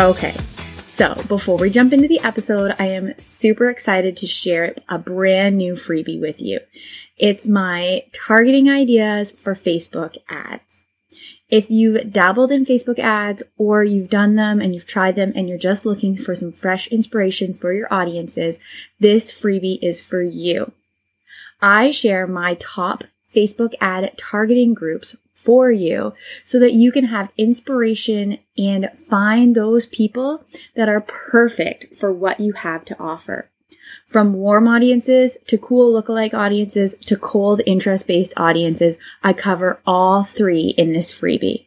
Okay, so before we jump into the episode, I am super excited to share a brand new freebie with you. It's my targeting ideas for Facebook ads. If you've dabbled in Facebook ads or you've done them and you've tried them and you're just looking for some fresh inspiration for your audiences, this freebie is for you. I share my top Facebook ad targeting groups for you so that you can have inspiration and find those people that are perfect for what you have to offer. From warm audiences to cool lookalike audiences to cold interest based audiences, I cover all three in this freebie.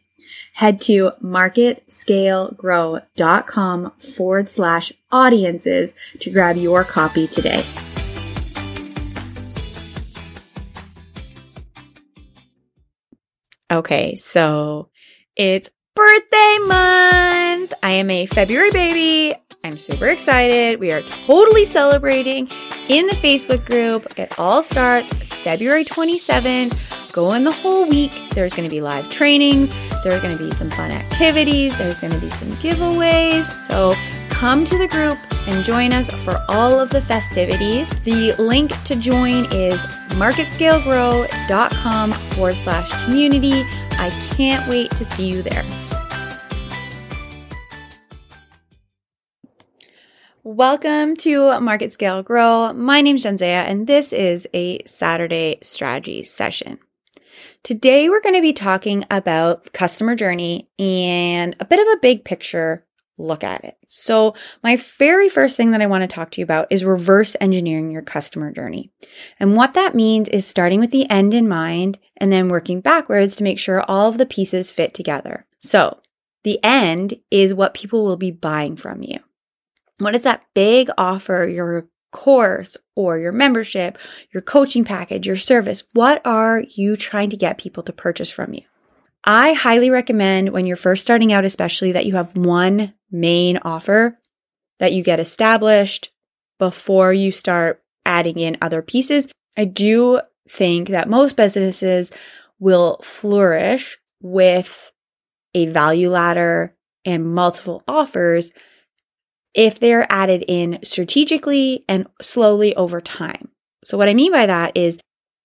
Head to marketscalegrow.com forward slash audiences to grab your copy today. Okay, so it's birthday month. I am a February baby. I'm super excited. We are totally celebrating in the Facebook group. It all starts February 27th. Going the whole week. There's going to be live trainings. There's going to be some fun activities. There's going to be some giveaways. So come to the group and join us for all of the festivities. The link to join is marketscalegrow.com forward slash community. I can't wait to see you there. Welcome to Market Scale Grow. My name is Jenzea, and this is a Saturday strategy session. Today, we're going to be talking about customer journey and a bit of a big picture look at it. So, my very first thing that I want to talk to you about is reverse engineering your customer journey. And what that means is starting with the end in mind and then working backwards to make sure all of the pieces fit together. So, the end is what people will be buying from you. What is that big offer, your course or your membership, your coaching package, your service? What are you trying to get people to purchase from you? I highly recommend when you're first starting out, especially that you have one main offer that you get established before you start adding in other pieces. I do think that most businesses will flourish with a value ladder and multiple offers if they're added in strategically and slowly over time. So, what I mean by that is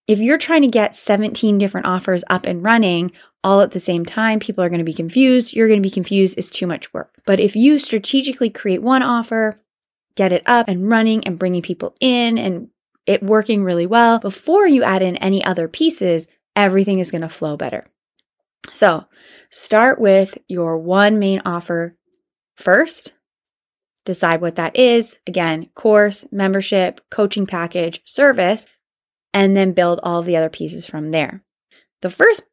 if you're trying to get 17 different offers up and running all at the same time, people are going to be confused. You're going to be confused. It's too much work. But if you strategically create one offer, get it up and running and bringing people in and it working really well before you add in any other pieces, everything is going to flow better. So start with your one main offer first. Decide what that is. Again, course, membership, coaching package, service and then build all the other pieces from there. The first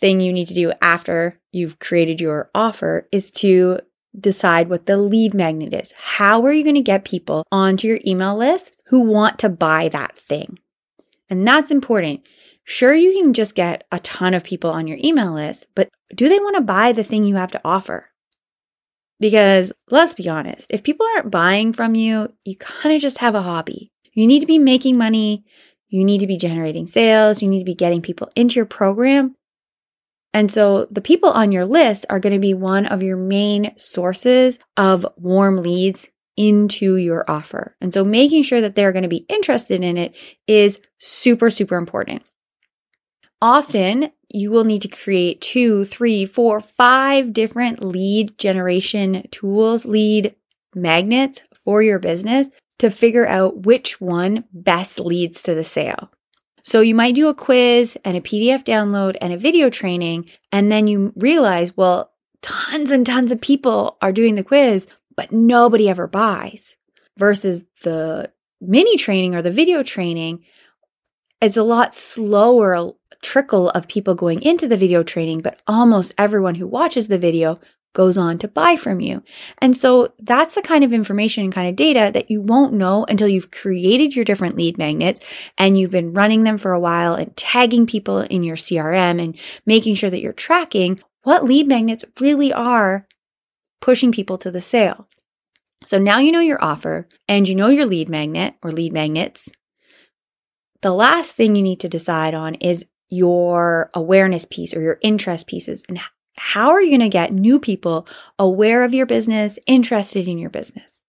thing you need to do after you've created your offer is to decide what the lead magnet is. How are you going to get people onto your email list who want to buy that thing? And that's important. Sure, you can just get a ton of people on your email list, but do they want to buy the thing you have to offer? Because let's be honest, if people aren't buying from you, you kind of just have a hobby. You need to be making money. You need to be generating sales. You need to be getting people into your program. And so the people on your list are going to be one of your main sources of warm leads into your offer. And so making sure that they're going to be interested in it is super, super important. Often you will need to create two, three, four, five different lead generation tools, lead magnets for your business to figure out which one best leads to the sale. So you might do a quiz and a PDF download and a video training, and then you realize, well, tons and tons of people are doing the quiz, but nobody ever buys. Versus the mini training or the video training, it's a lot slower trickle of people going into the video training, but almost everyone who watches the video goes on to buy from you. And so that's the kind of information and kind of data that you won't know until you've created your different lead magnets and you've been running them for a while and tagging people in your CRM and making sure that you're tracking what lead magnets really are pushing people to the sale. So now you know your offer and you know your lead magnet or lead magnets. The last thing you need to decide on is your awareness piece or your interest pieces and how are you going to get new people aware of your business, interested in your business?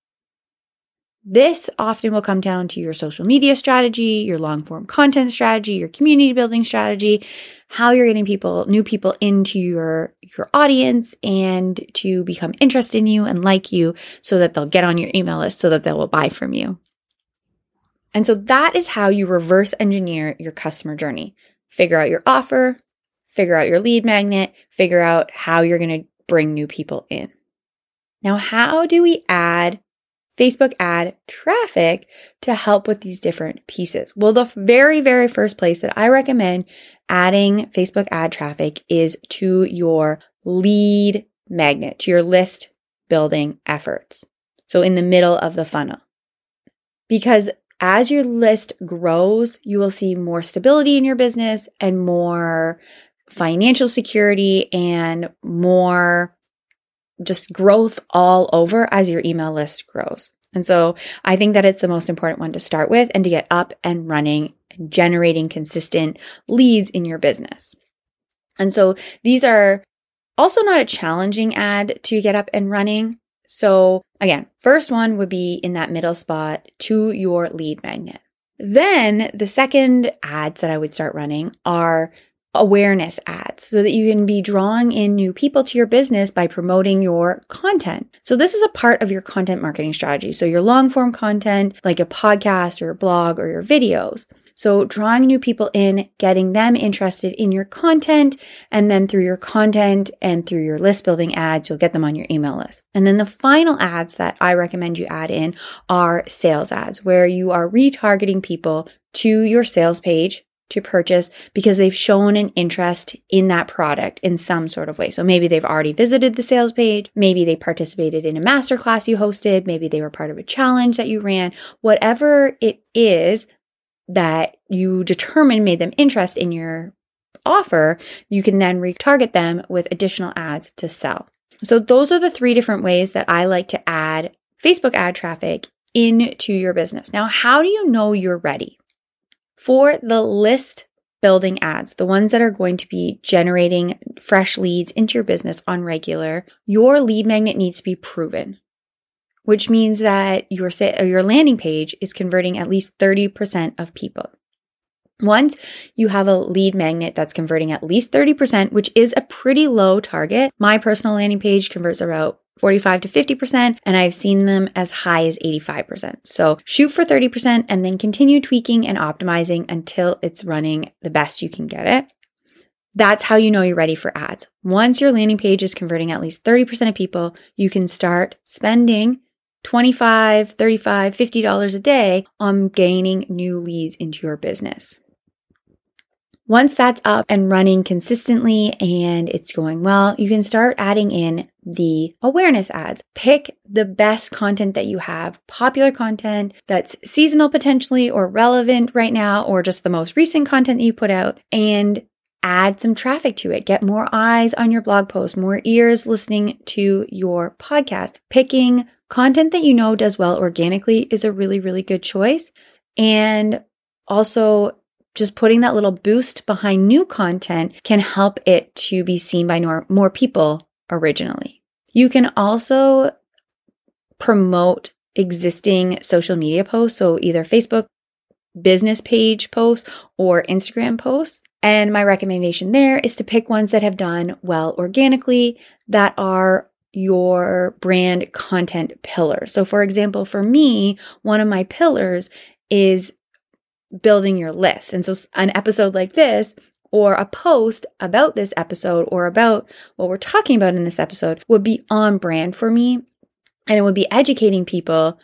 This often will come down to your social media strategy, your long form content strategy, your community building strategy, how you're getting people, new people into your, your audience and to become interested in you and like you so that they'll get on your email list so that they will buy from you. And so that is how you reverse engineer your customer journey. Figure out your offer, figure out your lead magnet, figure out how you're going to bring new people in. Now, how do we add Facebook ad traffic to help with these different pieces? Well, the very, very first place that I recommend adding Facebook ad traffic is to your lead magnet, to your list building efforts. So in the middle of the funnel. Because as your list grows, you will see more stability in your business and more financial security and more just growth all over as your email list grows. And so I think that it's the most important one to start with and to get up and running, generating consistent leads in your business. And so these are also not a challenging ad to get up and running. So again, first one would be in that middle spot to your lead magnet. Then the second ads that I would start running are awareness ads so that you can be drawing in new people to your business by promoting your content. So this is a part of your content marketing strategy. So your long form content, like a podcast or a blog or your videos. So drawing new people in, getting them interested in your content, and then through your content and through your list building ads, you'll get them on your email list. And then the final ads that I recommend you add in are sales ads, where you are retargeting people to your sales page to purchase because they've shown an interest in that product in some sort of way. So maybe they've already visited the sales page, maybe they participated in a masterclass you hosted, maybe they were part of a challenge that you ran, whatever it is that you determine made them interest in your offer, you can then retarget them with additional ads to sell. So those are the three different ways that I like to add Facebook ad traffic into your business. Now, how do you know you're ready? For the list building ads, the ones that are going to be generating fresh leads into your business on regular, your lead magnet needs to be proven, which means that your your landing page is converting at least 30% of people. Once you have a lead magnet that's converting at least 30%, which is a pretty low target, my personal landing page converts about 45 to 50%, and I've seen them as high as 85%. So shoot for 30% and then continue tweaking and optimizing until it's running the best you can get it. That's how you know you're ready for ads. Once your landing page is converting at least 30% of people, you can start spending 25, 35, $50 a day on gaining new leads into your business. Once that's up and running consistently and it's going well, you can start adding in the awareness ads. Pick the best content that you have, popular content that's seasonal potentially or relevant right now, or just the most recent content that you put out and add some traffic to it. Get more eyes on your blog post, more ears listening to your podcast. Picking content that you know does well organically is a really, really good choice. And also just putting that little boost behind new content can help it to be seen by more, more people originally. You can also promote existing social media posts, so either Facebook business page posts or Instagram posts. And my recommendation there is to pick ones that have done well organically that are your brand content pillars. So, for example, for me, one of my pillars is building your list. And so, an episode like this, or a post about this episode, or about what we're talking about in this episode, would be on brand for me. And it would be educating people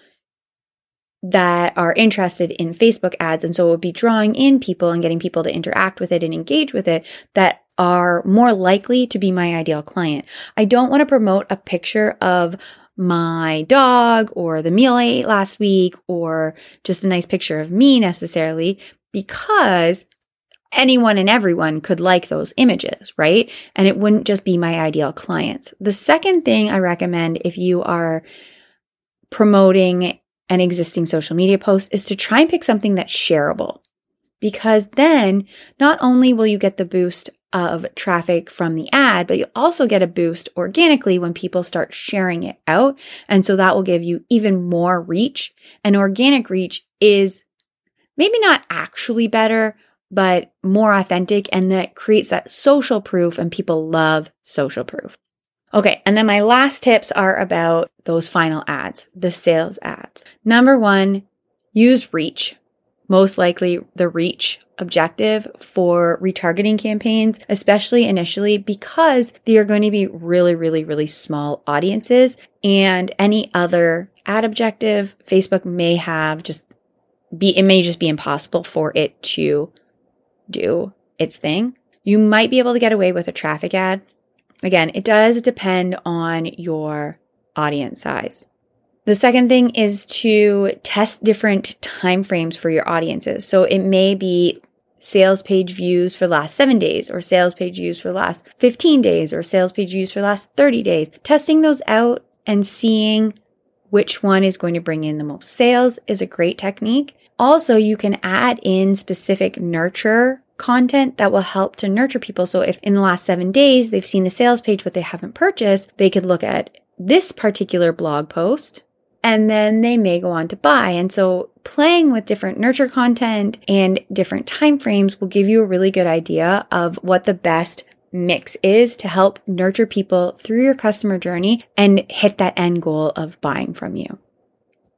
that are interested in Facebook ads. And so it would be drawing in people and getting people to interact with it and engage with it that are more likely to be my ideal client. I don't want to promote a picture of my dog or the meal I ate last week or just a nice picture of me necessarily because anyone and everyone could like those images, right? And it wouldn't just be my ideal clients. The second thing I recommend if you are promoting an existing social media post is to try and pick something that's shareable. Because then not only will you get the boost of traffic from the ad, but you also get a boost organically when people start sharing it out. And so that will give you even more reach. And organic reach is maybe not actually better, but more authentic. And that creates that social proof, and people love social proof. Okay. And then my last tips are about those final ads, the sales ads. Number one, use reach most likely the reach objective for retargeting campaigns, especially initially, because they are going to be really, really, really small audiences. And any other ad objective, Facebook may have just be, it may just be impossible for it to do its thing. You might be able to get away with a traffic ad. Again, it does depend on your audience size. The second thing is to test different time frames for your audiences. So it may be sales page views for the last seven days, or sales page views for the last 15 days, or sales page views for the last 30 days. Testing those out and seeing which one is going to bring in the most sales is a great technique. Also, you can add in specific nurture content that will help to nurture people. So if in the last seven days they've seen the sales page, but they haven't purchased, they could look at this particular blog post and then they may go on to buy. And so playing with different nurture content and different time frames will give you a really good idea of what the best mix is to help nurture people through your customer journey and hit that end goal of buying from you.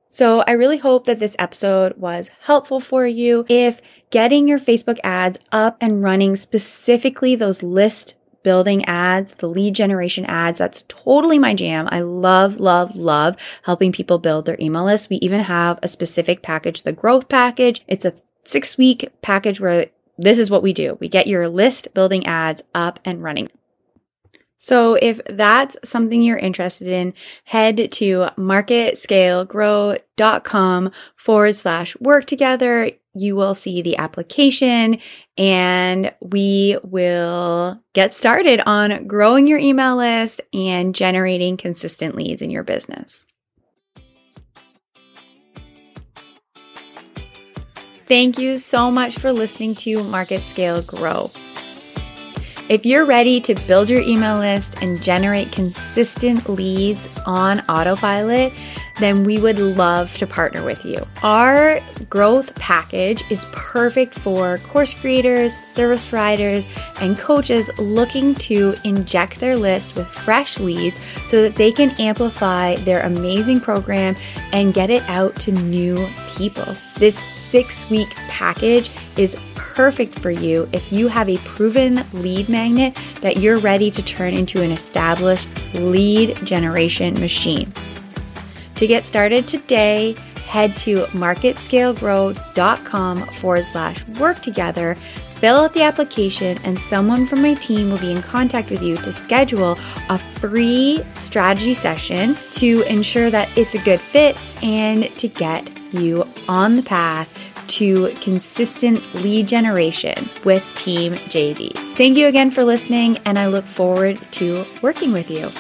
So I really hope that this episode was helpful for you. If getting your Facebook ads up and running, specifically those list building ads, the lead generation ads. That's totally my jam. I love, love, love helping people build their email list. We even have a specific package, the growth package. It's a six week package where this is what we do. We get your list building ads up and running. So if that's something you're interested in, head to marketscalegrow.com forward slash work together. You will see the application and we will get started on growing your email list and generating consistent leads in your business. Thank you so much for listening to Market Scale Grow. If you're ready to build your email list and generate consistent leads on autopilot, then we would love to partner with you. Our growth package is perfect for course creators, service providers, and coaches looking to inject their list with fresh leads so that they can amplify their amazing program and get it out to new people. This six week package is perfect for you if you have a proven lead magnet that you're ready to turn into an established lead generation machine. To get started today, head to marketscalegrow.com forward slash work together, fill out the application, and someone from my team will be in contact with you to schedule a free strategy session to ensure that it's a good fit and to get you on the path to consistent lead generation with Team JD. Thank you again for listening, and I look forward to working with you.